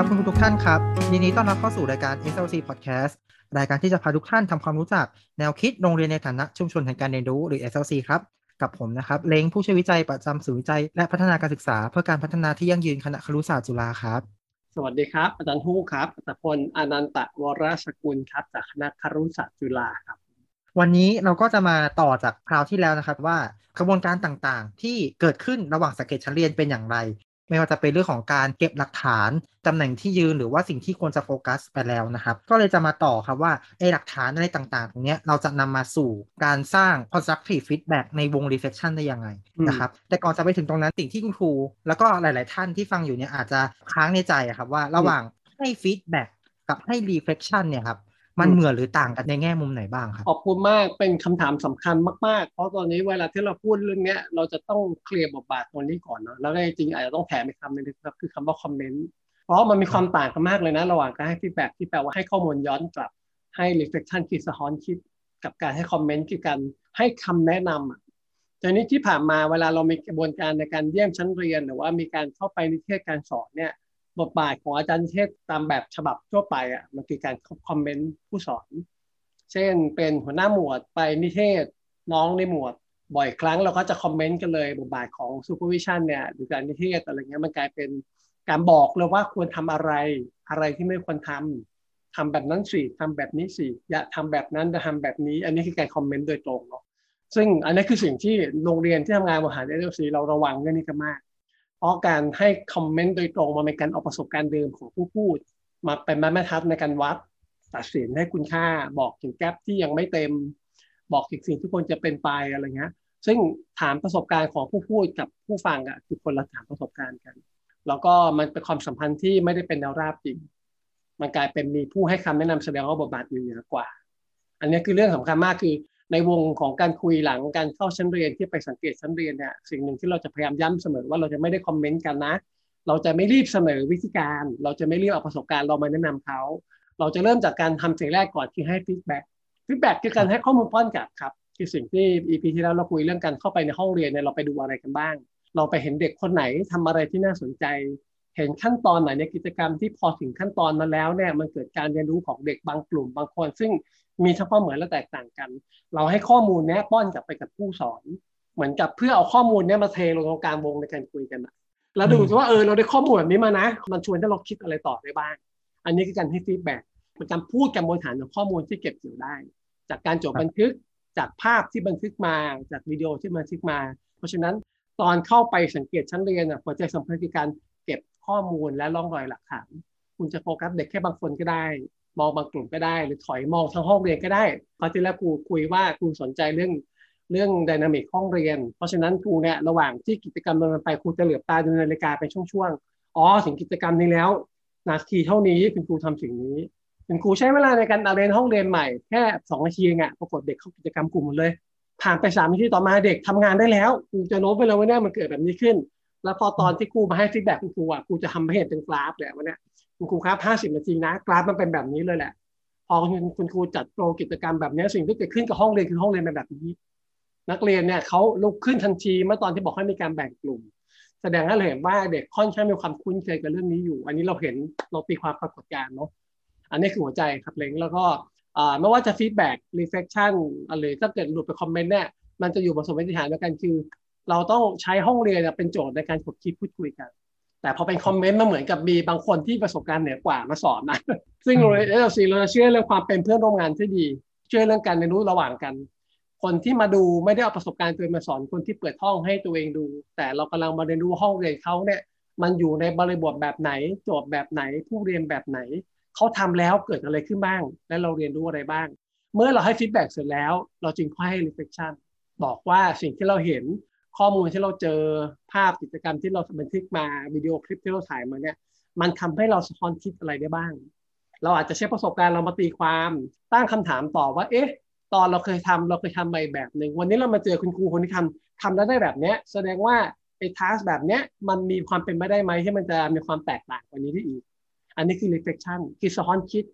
ครับคุณทุกท่านครับยินดีต้อนรับเข้าสู่รายการ SLC Podcast รายการที่จะพาทุกท่านทำความรู้จักแนวคิดโรงเรียนในฐานะชุมชนแห่งการเรียนรู้หรือ SLC ครับกับผมนะครับเล้งผู้ช่วยวิจัยประจำศูนย์วิจัย และพัฒนาการศึกษา เพื่อการพัฒนาที่ยั่งยืนคณะครุศาสตร์จุฬาครับ สวัสดีครับ อาจารย์ฮู้ครับอัตพลอนันตะวรสกุลครับจากคณะครุศาสตร์จุฬาครับ วันนี้เราก็จะมาต่อจากคราวที่แล้วนะครับว่ากระบวนการต่างๆ ที่เกิดขึ้นระหว่างสังเกตชั้นเรียนเป็นอย่างไร ไม่ว่าจะเป็นเรื่องของการเก็บหลักฐานตำแหน่งที่ยืนหรือว่าสิ่งที่ควรจะโฟกัสไปแล้วนะครับ ก็เลยจะมาต่อครับว่าไอ้หลักฐานอะไรต่างๆ ตรงนี้เราจะนำมาสู่การสร้าง constructive feedback ในวง reflection ได้ยังไงนะครับ แต่ก่อนจะไปถึงตรงนั้นสิ่งที่คุณครู แล้วก็หลาย ๆ ท่านที่ฟังอยู่เนี่ยอาจจะค้างในใจครับว่าระหว่างให้ feedback กับให้ reflection เนี่ยครับ มันเหมือนหรือต่างกันในแง่มุมไหนบ้างครับขอบคุณมากเป็นคำถามสำคัญมากๆ เพราะตอนนี้เวลาที่เราพูดเรื่องนี้เราจะต้องเคลียร์บทบาทตรงนี้ก่อนเนาะแล้วจริงๆอาจจะต้องแถมอีกคำหนึงครับคือคำว่าคอมเมนต์เพราะมันมีความต่างกันมากเลยนะ ระหว่างการให้ feedback ที่แปลว่าให้ข้อมูลย้อนกลับ ให้ reflection คือสะท้อนคิด กับการให้ comment คือการให้คำแนะนำอะทีนี้ที่ผ่านมาเวลาเรามีกระบวนการในการเยี่ยมชั้นเรียน หรือว่ามีการเข้าไปนิเทศการสอนเนี่ย บทบาทของอาจารย์นิเทศตามแบบฉบับทั่วไปอะมันคือการ comment ผู้สอน เช่นเป็นหัวหน้าหมวดไปนิเทศน้องในหมวด บ่อยครั้งเราก็จะ comment กันเลยบทบาทของ supervision เนี่ยหรือการนิเทศอะไรเงี้ยมันกลายเป็นการบอกเลยว่าควรทำอะไรอะไรที่ไม่ควรทำทำแบบนั้นสิทำแบบนี้สิอย่าทำแบบนั้นจะทำแบบนี้ อันนี้คือการ comment โดยตรงเนาะซึ่งอันนี้คือสิ่งที่โรงเรียนที่ทำงานบริหารเอเอซีเราระวังเรื่องนี้กันมาก เพราะการให้ comment โดยตรงมันเป็นการเอาประสบการณ์เดิมของผู้พูด มาเป็นแม่ทัพในการวัด ตัดสินให้คุณค่าบอกถึง gap ที่ยังไม่เต็ม บอกถึงสิ่งที่ควรจะเป็นไปอะไรเงี้ยซึ่งฐานประสบการณ์ของผู้พูดกับผู้ฟังอะคือคนละฐานประสบการณ์กัน แล้วก็มันเป็นความสัมพันธ์ที่ไม่ได้เป็นแนวราบจริง มันกลายเป็นมีผู้ให้คำแนะนำแสดงว่าบทบาทอยู่เหนือกว่า อันนี้คือเรื่องสำคัญมากคือ ในวงของการคุยหลังการเข้าชั้นเรียนที่ไปสังเกตชั้นเรียนเนี่ยสิ่งหนึ่งที่เราจะพยายามย้ำเสมอว่าเราจะไม่ได้ comment กันนะ เราจะไม่รีบเสนอวิธีการ เราจะไม่รีบเอาประสบการณ์เรามาแนะนำเขาเราจะเริ่มจากการทำสิ่งแรกก่อนคือให้ feedback feedback คือการให้ข้อมูลป้อนกลับครับคือสิ่งที่ EP ที่แล้วเราคุยเรื่องการเข้าไปในห้องเรียนเนี่ยเราไปดูอะไรกันบ้าง เราไปเห็นเด็กคนไหนทำอะไรที่น่าสนใจ เห็นขั้นตอนไหนในกิจกรรมที่พอถึงขั้นตอนมาแล้วเนี่ยมันเกิดการเรียนรู้ของเด็กบางกลุ่มบางคน ซึ่ง มีทั้งความเหมือนและแตกต่างกัน เราให้ข้อมูลเนี้ยป้อนกลับไปกับผู้สอน เหมือนกับเพื่อเอาข้อมูลเนี้ยมาเทลงตรงกลางวงในการคุยกันอะแล้วดูว่าเออเราได้ข้อมูลแบบนี้มานะ มันชวนให้เราคิดอะไรต่อได้บ้าง อันนี้คือการให้ feedback เป็นการพูดกันบนฐานของข้อมูลที่เก็บอยู่ได้ จากการจดบันทึกจากภาพที่บันทึกมาจากวิดีโอที่บันทึกมา เพราะฉะนั้นตอนเข้าไปสังเกตชั้นเรียนอะหัวใจสำคัญคือการเก็บข้อมูลและร่องรอยหลักฐาน คุณจะโฟกัสเด็กแค่บางคนก็ได้ มองบางกลุ่มก็ได้ หรือถอยมองทั้งห้องเรียนก็ได้คราวที่แล้วครูคุยว่าครูสนใจเรื่องเรื่อง dynamic ห้องเรียน เพราะฉะนั้นครูเนี่ยระหว่างที่กิจกรรมดำเนินไปครูจะเหลือบตาดูนาฬิกาเป็นช่วงๆอ๋อถึงกิจกรรมนี้แล้ว นาทีเท่านี้คุณครูทำสิ่งนี้คุณครูใช้เวลาในการเรียงห้องเรียนใหม่แค่สองนาทีเองอะปรากฏเด็กเข้ากิจกรรมกลุ่มหมดเลย ผ่านไปสามนาทีต่อมาเด็กทำงานได้แล้วครูจะโน้ตไปเลยว่าเนี่ยมันเกิดแบบนี้ขึ้น แล้วพอตอนที่ครูมาให้ feedback คุณครูอะครูจะทำให้เห็นเป็นกราฟเลยวันนี้ คุณครูครับห้าสิบนาทีนะกราฟมันเป็นแบบนี้เลยแหละพอคุณครูจัด flow กิจกรรมแบบนี้สิ่งที่เกิดขึ้นกับห้องเรียนคือห้องเรียนเป็นแบบนี้ นักเรียนเนี่ยเขาลุกขึ้นทันทีเมื่อตอนที่บอกให้มีการแบ่งกลุ่ม แสดงให้เราเห็นว่าเด็กค่อนข้างมีความคุ้นเคยกับเรื่องนี้อยู่ อันนี้เราเห็นเราตีความปรากฏการณ์เนาะอันนี้คือหัวใจครับเล้งแล้วก็ไม่ว่าจะ feedback reflection หรือถ้าเกิดหลุดไป comment เนี่ยมันจะอยู่บนสมมติฐานเดียวกันคือ เราต้องใช้ห้องเรียนเป็นโจทย์ในการขบคิดพูดคุยกัน แต่พอเป็น comment มันเหมือนกับมีบางคนที่ประสบการณ์เหนือกว่ามาสอนนะซึ่งเราเราซีเราเชื่อเรื่องความเป็นเพื่อนร่วมงานที่ดีเชื่อเรื่องการเรียนรู้ระหว่างกัน คนที่มาดูไม่ได้เอาประสบการณ์ตัวเองมาสอนคนที่เปิดห้องให้ตัวเองดู แต่เรากำลังมาเรียนรู้ห้องเรียนเขาเนี่ย มันอยู่ในบริบทแบบไหนโจทย์แบบไหน ผู้เรียนแบบไหนเขาทำแล้วเกิดอะไรขึ้นบ้าง และเราเรียนรู้อะไรบ้าง เมื่อเราให้ฟีดแบ็กเสร็จแล้ว เราจึงค่อยให้ reflection บอกว่าสิ่งที่เราเห็น ข้อมูลที่เราเจอภาพกิจกรรมที่เราบันทึกมาวิดีโอคลิปที่เราถ่ายมาเนี่ย มันทำให้เราสะท้อนคิดอะไรได้บ้าง เราอาจจะใช้ประสบการณ์เรามาตีความตั้งคำถามต่อว่า เอ๊ะ ตอนเราเคยทำเราเคยทำไปแบบหนึ่งวันนี้เรามาเจอคุณครูคนที่ทำทำแล้วได้แบบเนี้ย แสดงว่าไอ้ task แบบเนี้ยมันมีความเป็นไปได้ไหมที่มันจะมีความแตกต่างกว่านี้ได้อีก อันนี้คือ reflection คือสะท้อนคิด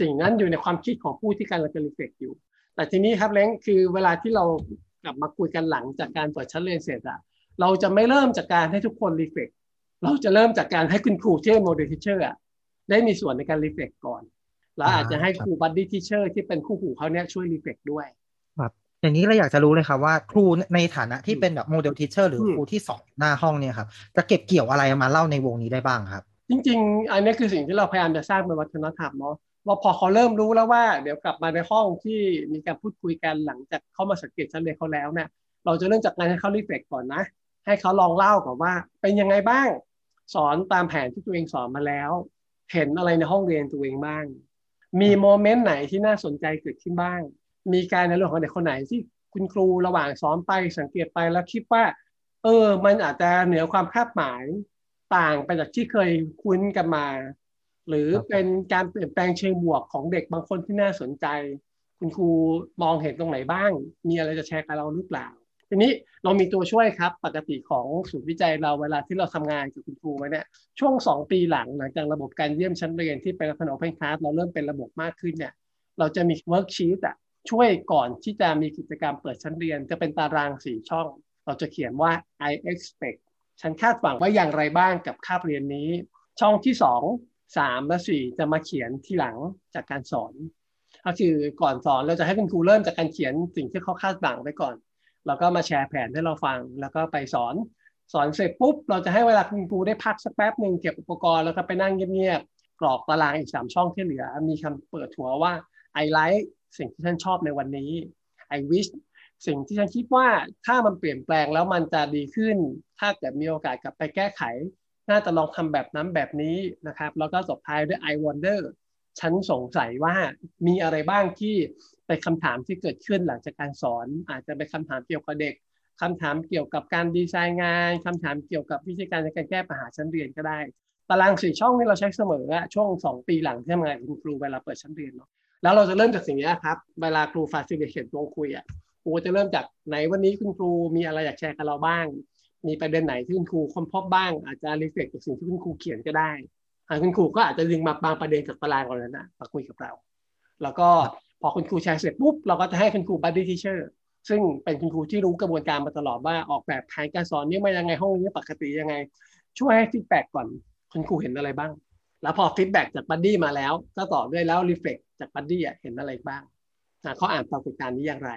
สิ่งนั้นอยู่ในความคิดของผู้ที่กำลังจะ reflect อยู่ แต่ทีนี้ครับเล้งคือเวลาที่เรา กลับมาคุยกันหลังจากการเปิดชั้นเรียนเสร็จอะเราจะไม่เริ่มจากการให้ทุกคน reflect เราจะเริ่มจากการให้คุณครูที่ model teacher อะได้มีส่วนในการ reflect ก่อนแล้วอาจจะให้ครู buddy teacher ที่เป็นคู่หูเขาเนี่ยช่วย reflect ด้วยครับอย่างนี้เราอยากจะรู้เลยครับว่าครูในฐานะที่เป็นแบบ model teacher หรืออืมครูที่สอนหน้าห้องเนี่ยครับจะเก็บเกี่ยวอะไรมาเล่าในวงนี้ได้บ้างครับ จริง ๆ อันนี้คือสิ่งที่เราพยายามจะสร้างเป็นวัฒนธรรมเนาะ ว่าพอเขาเริ่มรู้แล้วว่า เดี๋ยวกลับมาในห้องที่มีการพูดคุยกันหลังจากเข้ามาสังเกตชั้นเรียนเขาแล้วเนี่ยเราจะเริ่มจากการให้เขา reflect ก่อนนะ ให้เขาลองเล่าก่อนว่า เป็นยังไงบ้าง สอนตามแผนที่ตัวเองสอนมาแล้ว เห็นอะไรในห้องเรียนตัวเองบ้าง มีโมเมนต์ไหนที่น่าสนใจเกิดขึ้นบ้าง มีการในเรื่องของเด็กคนไหนที่คุณครูระหว่างสอนไปสังเกตไปแล้วคิดว่า เออ มันอาจจะเหนือความคาดหมายต่างไปจากที่เคยคุ้นกันมา หรือเป็นการเปลี่ยนแปลงเชิงบวกของเด็กบางคนที่น่าสนใจ คุณครูมองเห็นตรงไหนบ้าง มีอะไรจะแชร์กับเราหรือเปล่า ทีนี้เรามีตัวช่วยครับ ปกติของศูนย์วิจัยเราเวลาที่เราทำงานกับคุณครูมาเนี่ยช่วงสองปีหลังหลังจากระบบการเยี่ยมชั้นเรียนที่เป็นลักษณะ Open Class เราเริ่มเป็นระบบมากขึ้นเนี่ยเราจะมี worksheet อะช่วยก่อนที่จะมีกิจกรรมเปิดชั้นเรียน จะเป็นตารางสี่ช่อง เราจะเขียนว่า I expect ฉันคาดหวังว่าอย่างไรบ้างกับคาบเรียนนี้ ช่องที่สอง สามและสี่จะมาเขียนที่หลังจากการสอนก็คือก่อนสอนเราจะให้คุณครูเริ่มจากการเขียนสิ่งที่เขาคาดหวังไปก่อน แล้วก็มาแชร์แผนให้เราฟัง แล้วก็ไปสอนสอนเสร็จปุ๊บ เราจะให้เวลาคุณครูได้พักสักแป๊บหนึ่งเก็บอุปกรณ์แล้วก็ไปนั่งเงียบๆกรอกตารางอีกสามช่องที่เหลือ มีคำเปิดหัวว่า I like สิ่งที่ฉันชอบในวันนี้ I wish สิ่งที่ฉันคิดว่าถ้ามันเปลี่ยนแปลงแล้วมันจะดีขึ้น ถ้าเกิดมีโอกาสกลับไปแก้ไข น่าจะลองทำแบบนั้นแบบนี้นะครับ แล้วก็จบท้ายด้วย I wonder ฉันสงสัยว่ามีอะไรบ้างที่เป็นคำถามที่เกิดขึ้นหลังจากการสอน อาจจะเป็นคำถามเกี่ยวกับเด็กคำถามเกี่ยวกับการดีไซน์งานคำถามเกี่ยวกับวิธีการในการแก้ปัญหาชั้นเรียนก็ได้ ตารางสี่ช่องนี่เราใช้เสมอช่วงสองปีหลังที่ทำงานคุณครูเวลาเปิดชั้นเรียนเนาะแล้วเราจะเริ่มจากสิ่งนี้ครับเวลาครูฟาซิลิเตวงคุยอะครูจะเริ่มจากไหนวันนี้คุณครูมีอะไรอยากแชร์กับเราบ้าง มีประเด็นไหนที่คุณครูค้นพบบ้างอาจจะ reflect จากสิ่งที่คุณครูเขียนก็ได้อ่าคุณครูก็อาจจะดึงมาบางประเด็นจากตารางก่อนนะมาคุยกับเรา แล้วก็พอคุณครูแชร์เสร็จปุ๊บเราก็จะให้คุณครู buddy teacher ซึ่งเป็นคุณครูที่รู้กระบวนการมาตลอดว่าออกแบบแผนการสอนนี่มายังไงห้องนี้ปกติยังไง ช่วยให้ feedback ก่อนคุณครูเห็นอะไรบ้าง แล้วพอ feedback จาก buddy มาแล้ว ก็ต่อด้วยแล้ว reflect จาก buddy เห็นอะไรบ้างอะ เขาอ่านปรากฏการณ์นี้อย่างไร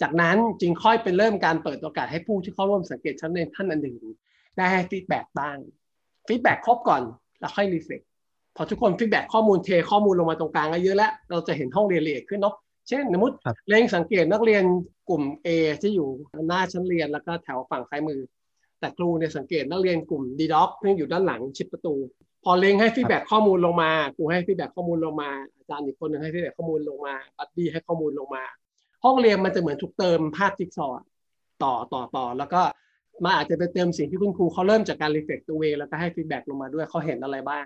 จากนั้นจึงค่อยเป็นเริ่มการเปิดโอกาสให้ผู้ที่เข้าร่วมสังเกตชั้นเรียนท่านอันหนึ่งได้ให้ feedback บ้าง feedback ครบก่อนแล้วค่อย reflect พอทุกคน feedback ข้อมูลเทข้อมูลลงมาตรงกลางก็เยอะแล้ว เราจะเห็นห้องเรียนละเอียดขึ้นเนาะเช่นสมมติครับเล้งสังเกตนักเรียนกลุ่ม A ที่อยู่หน้าชั้นเรียนแล้วก็แถวฝั่งซ้ายมือ แต่ครูเนี่ยสังเกตนักเรียนกลุ่ม D dog ที่อยู่ด้านหลังชิดประตู พอเล้งให้ feedback ข้อมูลลงมาครูให้ feedback ข้อมูลลงมาอาจารย์อีกคนหนึ่งให้ feedback ข้อมูลลงมา buddy ให้ข้อมูลลงมา ห้องเรียนมันจะเหมือนถูกเติมภาพจิ๊กซอว์ต่อต่อต่อแล้วก็มาอาจจะไปเติมสิ่งที่คุณครูเขาเริ่มจากการ reflect ตัวเองแล้วก็ให้ feedback ลงมาด้วยเขาเห็นอะไรบ้าง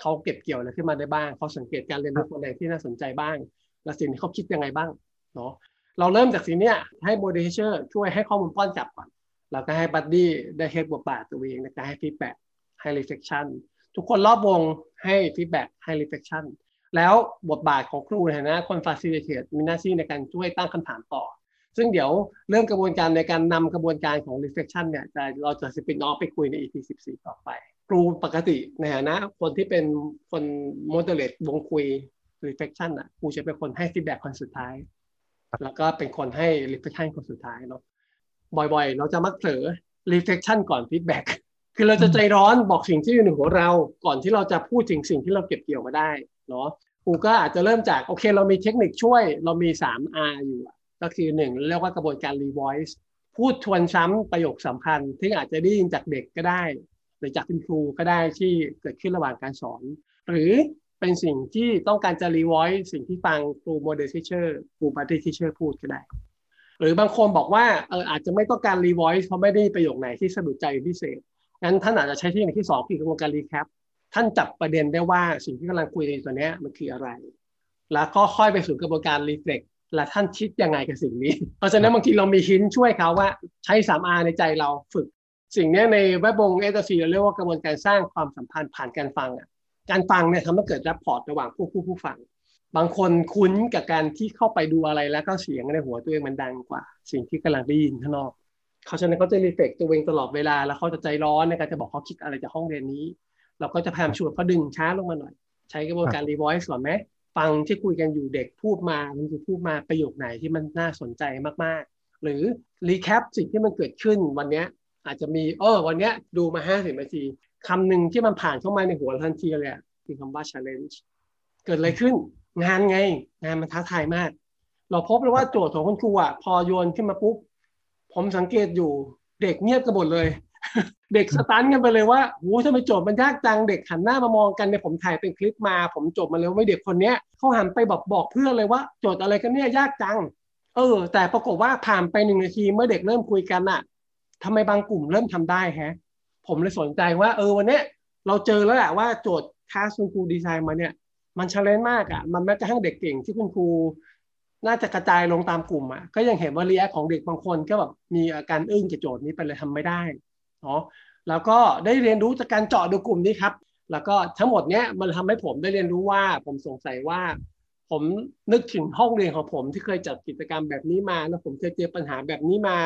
เขาเก็บเกี่ยวอะไรขึ้นมาได้บ้างเขาสังเกตการเรียนรู้คนใดที่น่าสนใจบ้าง และสิ่งที่เขาคิดยังไงบ้างเนาะเราเริ่มจากสิ่งเนี้ยให้ model teacher ช่วยให้ข้อมูลป้อนกลับก่อน แล้วก็ให้ buddy ได้ hold บทบาทตัวเองในการให้ feedbackให้ reflection ทุกคนรอบวงให้ feedback ให้ reflection แล้วบทบาทของครูในฐานะคน facilitate มีหน้าที่ในการช่วยตั้งคำถามต่อ ซึ่งเดี๋ยวเรื่องกระบวนการในการนำกระบวนการของ reflection เนี่ยจะเราจะ spin off ไปคุยใน EP 14 ต่อไปครูปกติในฐานะคนที่เป็นคน moderate วงคุย reflection อะครูจะเป็นคนให้ feedback คนสุดท้าย แล้วก็เป็นคนให้ reflection คนสุดท้ายเนาะ บ่อยๆ เราจะมักเผลอ reflection ก่อน feedback คือเราจะใจร้อนบอกสิ่งที่อยู่ในหัวเราก่อนที่เราจะพูดถึงสิ่งที่เราเก็บเกี่ยวมาได้เนาะครูก็อาจจะเริ่มจากโอเค เรามีเทคนิคช่วยเรามี 3R อยู่อะก็คือหนึ่งเรียกว่ากระบวนการ revoice พูดทวนซ้ำประโยคสำคัญที่อาจจะได้ยินจากเด็กก็ได้หรือจากคุณครูก็ได้ที่เกิดขึ้นระหว่างการสอน หรือเป็นสิ่งที่ต้องการจะ revoice สิ่งที่ฟังครู model teacher ครู buddy teacher พูดก็ได้ หรือบางคนบอกว่าเอออาจจะไม่ต้องการ revoice เพราะไม่ได้ประโยคไหนที่สะดุดใจเป็นพิเศษงั้นท่านอาจจะใช้เทคนิคที่สองคือกระบวนการ recap ท่านจับประเด็นได้ว่าสิ่งที่กำลังคุยในตัวนี้มันคืออะไร แล้วก็ค่อยไปสู่กระบวนการ reflect และท่านคิดยังไงกับสิ่งนี้ เพราะฉะนั้นบางทีเรามีหินช่วยเขาว่าใช้ 3R ในใจเราฝึก สิ่งนี้ในแวดวงเอตซีเราเรียกว่ากระบวนการสร้างความสัมพันธ์ผ่านการฟังอะการฟังเนี่ยทำให้เกิด rapport ระหว่างผู้ผู้ผู้ฟัง บางคนคุ้นกับการที่เข้าไปดูอะไรแล้วก็เสียงในหัวตัวเองมันดังกว่า สิ่งที่กำลังได้ยินข้างนอกเขาฉะนั้นเขาจะ reflect ตัวเองตลอดเวลา แล้วเขาจะใจร้อนในการจะบอกเขาคิดอะไรจากห้องเรียนนี้ เราก็จะพยายามชวนเขาดึงช้าลงมาหน่อย ใช้กระบวนการ revise ก่อนไหมฟังที่คุยกันอยู่เด็กพูดมามันคือพูดมาประโยคไหนที่มันน่าสนใจมากๆ หรือ recap สิ่งที่มันเกิดขึ้นวันนี้อาจจะมีเออวันนี้ดูมาห้าสิบนาทีคำหนึ่งที่มันผ่านเข้ามาในหัวทันทีเลยคือคำว่า challenge เกิดอะไรขึ้น งานไง งานมันท้าทายมาก เราพบเลยว่าโจทย์ของคุณครูอะพอโยนขึ้นมาปุ๊บผมสังเกตอยู่เด็กเงียบกันหมดเลย เด็กสตันกันไปเลยว่าโหทำไมโจทย์มันยากจังเด็กหันหน้ามามองกันเนี่ยผมถ่ายเป็นคลิปมา ผมจบมาแล้วไม่เด็กคนเนี้ยเขาหันไปบอกบอกเพื่อนเลยว่าโจทย์อะไรกันเนี่ยยากจัง เออ แต่ปรากฏว่าผ่านไปหนึ่งนาทีเมื่อเด็กเริ่มคุยกันอะทำไมบางกลุ่มเริ่มทำได้ฮะ ผมเลยสนใจว่า เออวันเนี้ยเราเจอแล้วแหละว่าโจทย์คลาสคุณครูดีไซน์มาเนี่ย มันเชลเลนมากอะมันแม้กระทั่งเด็กเก่งที่คุณครูน่าจะกระจายลงตามกลุ่มอะก็ยังเห็นว่าเรียของเด็กบางคนก็แบบมีอาการอึ้งกับโจทย์นี้ไปเลยทำไม่ได้เนาะแล้วก็ได้เรียนรู้จากการเจาะดูกลุ่มนี้ครับ แล้วก็ทั้งหมดเนี้ยมันทำให้ผมได้เรียนรู้ว่าผมสงสัยว่า ผมนึกถึงห้องเรียนของผมที่เคยจัดกิจกรรมแบบนี้มาแล้วผมเคยเจอปัญหาแบบนี้มา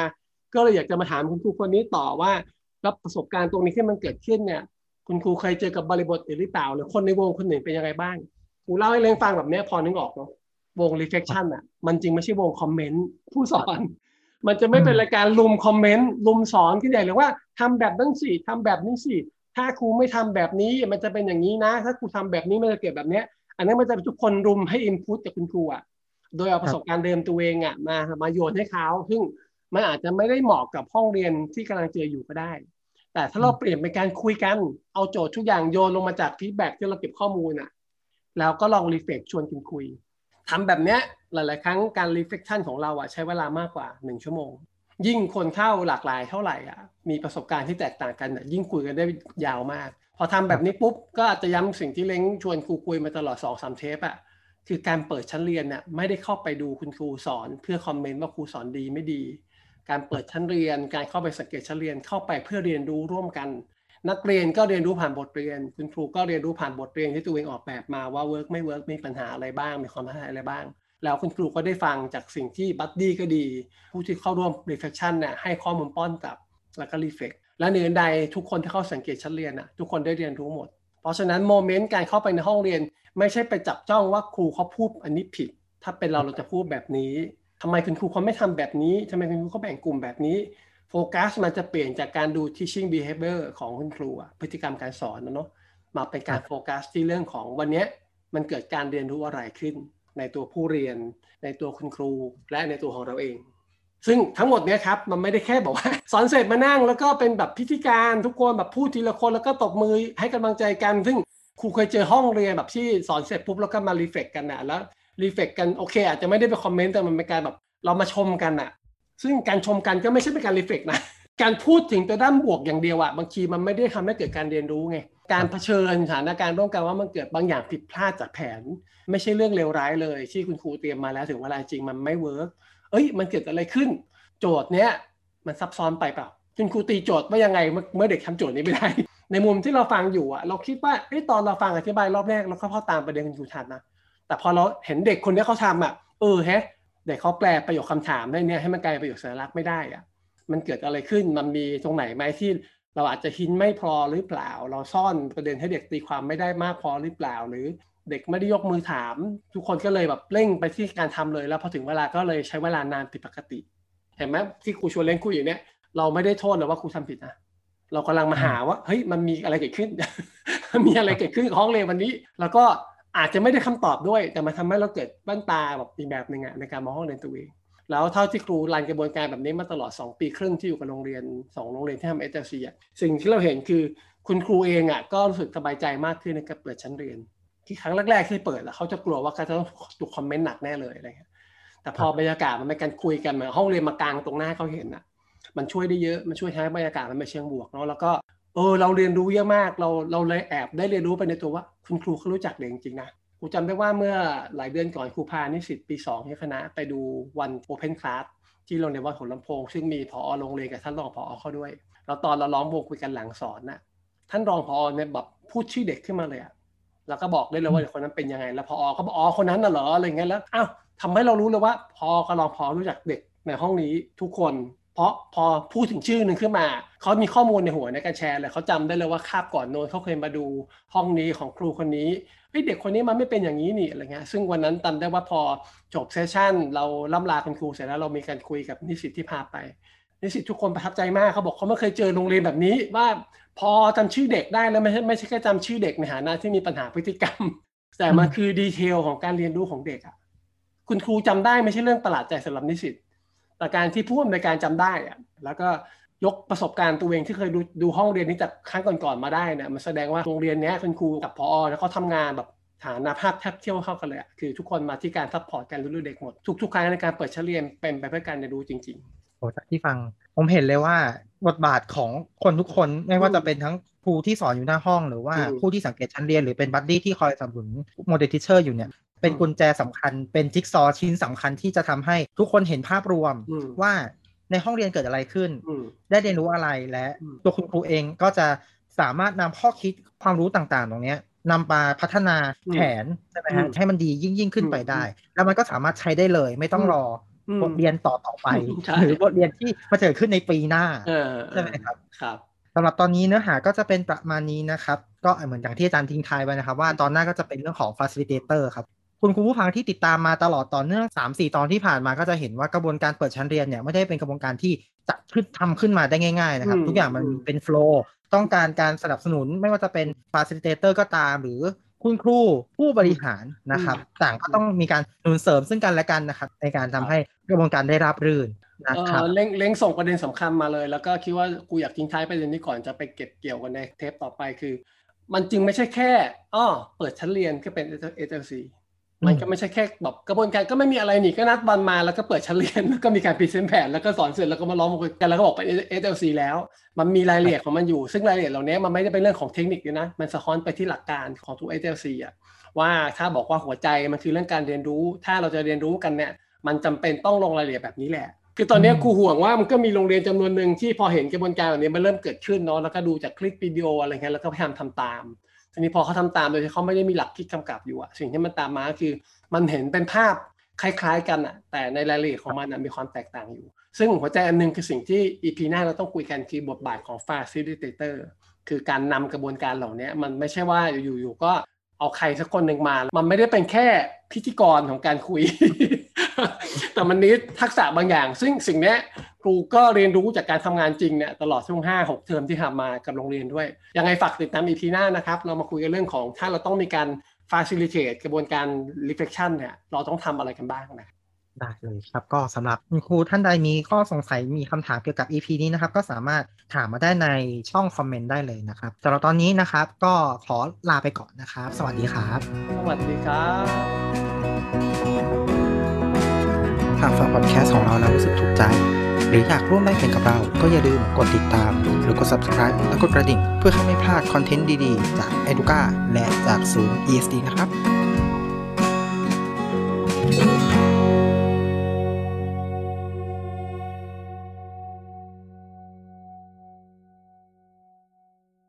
ก็เลยอยากจะมาถามคุณครูคนนี้ต่อว่าแล้วประสบการณ์ตรงนี้ที่มันเกิดขึ้นเนี่ย คุณครูเคยเจอกับบริบทอื่นหรือเปล่า หรือคนในวงคนหนึ่งเป็นยังไงบ้าง ครูเล่าให้เล้งฟังแบบนี้พอนึกออกเนาะวง reflection อะ มันจริงไม่ใช่วงคอมเมนต์ผู้สอน มันจะไม่เป็นรายการลุมคอมเมนต์ลุมสอนที่ใหญ่หรือว่าทำแบบนั้นสิทำแบบนี้สิถ้าครูไม่ทำแบบนี้มันจะเป็นอย่างนี้นะ ถ้าครูทำแบบนี้มันจะเกิดแบบเนี้ย อันนี้มันจะทุกคนรุมให้ input จากคุณครูอะโดยเอาประสบการณ์เดิมตัวเองอะมามาโยนให้เขาซึ่งมันอาจจะไม่ได้เหมาะกับห้องเรียนที่กำลังเจออยู่ก็ได้ แต่ถ้าเราเปลี่ยนเป็นการคุยกัน เอาโจทย์ทุกอย่างโยนลงมาจาก feedback ที่เราเก็บข้อมูลอะ แล้วก็ลอง reflect ชวนคุณคุยทำแบบเนี้ยหลาย ๆ ครั้งการ reflection ของเราอะใช้เวลามากกว่าหนึ่งชั่วโมง ยิ่งคนเข้าหลากหลายเท่าไหร่อะมีประสบการณ์ที่แตกต่างกันอะยิ่งคุยกันได้ยาวมาก พอทำแบบนี้ปุ๊บก็อาจจะย้ำสิ่งที่เล้งชวนครูคุยมาตลอดสองสามเทปอะคือการเปิดชั้นเรียนเนี่ยไม่ได้เข้าไปดูคุณครูสอน เพื่อ comment ว่าครูสอนดีไม่ดี การเปิดชั้นเรียน การเข้าไปสังเกตชั้นเรียนเข้าไปเพื่อเรียนรู้ร่วมกัน นักเรียนก็เรียนรู้ผ่านบทเรียน คุณครูก็เรียนรู้ผ่านบทเรียนที่ตัวเองออกแบบมาว่า work ไม่ work มีปัญหาอะไรบ้าง มีความท้าทายอะไรบ้าง แล้วคุณครูก็ได้ฟังจากสิ่งที่ buddy ก็ดี ผู้ที่เข้าร่วม reflection เนี่ยให้ข้อมูลป้อนกลับแล้วก็ reflect และเหนือใดทุกคนที่เข้าสังเกตชั้นเรียนอะทุกคนได้เรียนรู้หมด เพราะฉะนั้นโมเมนต์การเข้าไปในห้องเรียน ไม่ใช่ไปจับจ้องว่าครูเขาพูดอันนี้ผิด ถ้าเป็นเราเราจะพูดแบบนี้ทำไมคุณครูเขาไม่ทำแบบนี้ทำไมคุณครูเขาแบ่งกลุ่มแบบนี้ โฟกัสมันจะเปลี่ยนจากการดู teaching behavior ของคุณครูพฤติกรรมการสอนนะเนาะมาเป็นการโฟกัสที่เรื่องของวันนี้มันเกิดการเรียนรู้อะไรขึ้น ในตัวผู้เรียน ในตัวคุณครูและในตัวของเราเอง ซึ่งทั้งหมดเนี้ยครับมันไม่ได้แค่บอกว่า สอนเสร็จมานั่งแล้วก็เป็นแบบพิธีการทุกคนแบบพูดทีละคนแล้วก็ตบมือให้กำลังใจกัน ซึ่งครูเคยเจอห้องเรียนแบบที่สอนเสร็จปุ๊บแล้วก็มา reflect กันนะแล้ว reflect กันโอเค อาจจะไม่ได้ไป comment แต่มันเป็นการแบบเรามาชมกันอะ ซึ่งการชมกันก็ไม่ใช่เป็นการ reflect นะ การพูดถึงแต่ด้านบวกอย่างเดียวอะบางทีมันไม่ได้ทำให้เกิดการเรียนรู้ไง การเผชิญสถานการณ์ร่วมกันว่ามันเกิดบางอย่างผิดพลาดจากแผน ไม่ใช่เรื่องเลวร้ายเลย ที่คุณครูเตรียมมาแล้วถึงเวลาจริงมันไม่ work เอ้ย มันเกิดอะไรขึ้น โจทย์เนี้ยมันซับซ้อนไปเปล่าคุณครูตีโจทย์ว่ายังไงเมื่อเด็กทำโจทย์นี้ไม่ได้ ในมุมที่เราฟังอยู่อะเราคิดว่าเอ้ตอนเราฟังอธิบายรอบแรกเราก็พอตามประเด็นคุณครูทันนะแต่พอเราเห็นเด็กคนนี้เขาทำอะเออแฮะ เด็กเขาแปลประโยคคำถามได้เนี่ยให้มันกลายเป็นประโยคสัญลักษณ์ไม่ได้อะมันเกิดอะไรขึ้นมันมีตรงไหนไหมที่เราอาจจะ hint ไม่พอหรือเปล่า เราซ่อนประเด็นให้เด็กตีความไม่ได้มากพอหรือเปล่า หรือเด็กไม่ได้ยกมือถาม ทุกคนก็เลยแบบเร่งไปที่การทำเลย แล้วพอถึงเวลาก็เลยใช้เวลานานผิดปกติ เห็นไหมที่ครูชวนเล่นคุยอยู่เนี้ยเราไม่ได้โทษเลยว่าครูทำผิดนะเรากำลังมาหาว่าเฮ้ยมันมีอะไรเกิดขึ้น มีอะไรเกิดขึ้นกับห้องเรียนวันนี้ แล้วก็ อาจจะไม่ได้คำตอบด้วย แต่มันทาให้เราเกิดบ้านตาแบบอีกแบบหนึ่งอะในการมองห้องเรียนตัวเอง แล้วเท่าที่ครูรันกระบวนการแบบนี้มาตลอด 2 ปีครึ่งที่อยู่กับโรงเรียน 2 โรงเรียนที่ทำเอเจนซี่สิ่งที่เราเห็นคือคุณครูเองอะก็รู้สึกสบายใจมากขึ้นในการเปิดชั้นเรียน ที่ครั้งแรกๆที่เปิดแล้วเขาจะกลัวว่าเขาจะต้องถูกคอมเมนต์หนักแน่เลยอะไรเงี้ยแต่พอบรรยากาศมันเป็นการคุยกันเหมือนห้องเรียนมากลางตรงหน้าเขาเห็นอะมันช่วยได้เยอะ มันช่วยให้บรรยากาศมันเป็นเชิงบวกเนาะ แล้วก็ เออเราเรียนรู้เยอะมากเราเราเลยแอบได้เรียนรู้ไปในตัวว่าคุณครูเขารู้จักเด็กจริงๆนะครูจำได้ว่าเมื่อหลายเดือนก่อนครูพานิสิตปีสองที่คณะไปดูวันโอเพนคลาสที่โรงเรียนวัดหัวลำโพง ซึ่งมีผอโรงเรียนกับท่านรองผอเข้าด้วยแล้วตอนเราล้อมวงคุยกันหลังสอนน่ะท่านรองผอเนี่ยแบบพูดชื่อเด็กขึ้นมาเลยอะแล้วก็บอกได้เลยว่าเด็กคนนั้นเป็นยังไง แล้วผอเขาบอกอ๋อคนนั้นน่ะเหรออะไรเงี้ยแล้วอ้าวทำให้เรารู้เลยว่าพอกับรองผอรู้จักเด็กในห้องนี้ทุกคน เพราะพอพูดถึงชื่อหนึ่งขึ้นมาเขามีข้อมูลในหัวในการแชร์เลยเขาจำได้เลยว่าคาบก่อนโน้นเขาเคยมาดูห้องนี้ของครูคนนี้เฮ้ยเด็กคนนี้มันไม่เป็นอย่างนี้นี่อะไรเงี้ยซึ่งวันนั้นจำได้ว่าพอจบเซสชั่น เราล่ำลาคุณครูเสร็จแล้วเรามีการคุยกับนิสิตที่พาไป นิสิตทุกคนประทับใจมากเขาบอกเขาไม่เคยเจอโรงเรียนแบบนี้ว่าพอจำชื่อเด็กได้แล้วไม่ใช่ไม่ใช่แค่จำชื่อเด็กในฐานะที่มีปัญหาพฤติกรรม แต่มันคือดีเทลของการเรียนรู้ของเด็กอะคุณครูจำได้ไม่ใช่เรื่องประหลาดใจสำหรับนิสิต แต่การที่ผู้อำนวยการจำได้อะแล้วก็ยกประสบการณ์ตัวเองที่เคยดูดูห้องเรียนนี้จากครั้งก่อนๆมาได้เนี่ยมันแสดงว่าโรงเรียนนี้คุณครูกับพอแล้วเขาทำงานแบบฐานะภาพแทบเที่ยวเข้ากันเลยคือทุกคนมาที่การ support การรู้เด็กหมด ทุกๆครั้งในการเปิดชั้นเรียนเป็นไปเพื่อการเรียนรู้จริงๆโอ้จากที่ฟังผมเห็นเลยว่าบทบาทของคนทุกคนไม่ว่าจะเป็นทั้งครูที่สอนอยู่หน้าห้องหรือว่าผู้ที่สังเกตชั้นเรียนหรือเป็น buddy ที่คอยสนับสนุน model teacher อยู่เนี่ย เป็นกุญแจสำคัญ เป็นจิ๊กซอว์ชิ้นสำคัญที่จะทำให้ทุกคนเห็นภาพรวมว่าในห้องเรียนเกิดอะไรขึ้น ได้เรียนรู้อะไรและตัวคุณครูเองก็จะสามารถนำข้อคิดความรู้ต่างๆ ตรงนี้นำมาพัฒนาแผนใช่ไหมฮะให้มันดียิ่งยิ่งขึ้นไปได้ แล้วมันก็สามารถใช้ได้เลย ไม่ต้องรอบทเรียนต่อต่อไป หรือบทเรียนที่มาเกิดขึ้นในปีหน้าใช่ไหมครับครับสำหรับตอนนี้เนื้อหาก็จะเป็นประมาณนี้นะครับ ก็เหมือนอย่างที่อาจารย์ทิ้งท้ายไว้นะครับ ว่าตอนหน้าก็จะเป็นเรื่องของ facilitator ครับ คุณครูผู้ฟังที่ติดตามมาตลอดต่อเนื่อง3 4ตอนที่ผ่านมาก็จะเห็นว่ากระบวนการเปิดชั้นเรียนเนี่ยไม่ได้เป็นกระบวนการที่จะขึ้นทำขึ้นมาได้ง่ายๆนะครับ ทุกอย่างมันเป็น flow ต้องการการสนับสนุนไม่ว่าจะเป็น facilitator ก็ตาม หรือคุณครูผู้บริหารนะครับ ต่างก็ต้องมีการหนุนเสริมซึ่งกันและกันนะครับ ในการทำให้กระบวนการได้ราบรื่นนะครับเล้งเล้งส่งประเด็นสำคัญมาเลย แล้วก็คิดว่ากูอยากทิ้งท้ายประเด็นนี้ก่อนจะไปเก็บเกี่ยวกันในเทปต่อไปคือ มันจึงไม่ใช่แค่อ้อเปิดชั้นเรียนก็เป็น SLC มันก็ไม่ใช่แค่แบบกระบวนการก็ไม่มีอะไรนี่ก็นัดวันมาแล้วก็เปิดชั้นเรียนแล้วก็มีการ present แผนแล้วก็สอนเสร็จแล้วก็มาล้อมกันแล้วก็บอกไป SLC แล้ว มันมีรายละเอียดของมันอยู่ ซึ่งรายละเอียดเหล่านี้มันไม่ได้เป็นเรื่องของเทคนิคนะมันสะท้อนไปที่หลักการของทุก SLC อะว่าถ้าบอกว่าหัวใจมันคือเรื่องการเรียนรู้ ถ้าเราจะเรียนรู้กันเนี่ยมันจำเป็นต้องลงรายละเอียดแบบนี้แหละคือตอนนี้ครูห่วงว่ามันก็มีโรงเรียนจำนวนหนึ่งที่พอเห็นกระบวนการแบบนี้มันเริ่มเกิดขึ้นเนาะแล้วก็ดูจากคลิปวิดีโออะไรเงี้ยแล้วก็พยายามทำตาม ทีนี้พอเขาทำตามโดยที่เขาไม่ได้มีหลักคิดกำกับอยู่อะสิ่งที่มันตามมาคือ มันเห็นเป็นภาพคล้าย ๆ กันอะแต่ในรายละเอียดของมันมีความแตกต่างอยู่ ซึ่งหัวใจอันนึงคือสิ่งที่ EP หน้าเราต้องคุยกันคือบทบาทของ facilitator คือการนำกระบวนการเหล่านี้มันไม่ใช่ว่าอยู่ๆก็เอาใครสักคนหนึ่งมา มันไม่ได้เป็นแค่พิธีกรของการคุย แต่มันนี้ทักษะบางอย่าง ซึ่งสิ่งนี้ครูก็เรียนรู้จากการทำงานจริงเนี่ยตลอดช่วง5 6 เทอมที่ทำมากับโรงเรียนด้วย ยังไงฝากติดตามอีพีหน้านะครับ เรามาคุยกันเรื่องของถ้าเราต้องมีการ facilitate กระบวนการ reflection เนี่ยเราต้องทำอะไรกันบ้างนะได้เลยครับก็สำหรับคุณครูท่านใดมีข้อสงสัยมีคำถามเกี่ยวกับ EP นี้นะครับก็สามารถถามมาได้ในช่องคอมเมนต์ได้เลยนะครับสำหรับตอนนี้นะครับก็ขอลาไปก่อนนะครับ สวัสดีครับ สวัสดีครับ หากฟังพอดแคสต์ของเราแล้วรู้สึกถูกใจ หรืออยากร่วมได้เขียนกับเรา ก็อย่าลืมกดติดตาม หรือกด subscribe และกดกระดิ่ง เพื่อให้ไม่พลาดคอนเทนต์ดีๆ จาก Educa และจากศูนย์ ESD นะครับ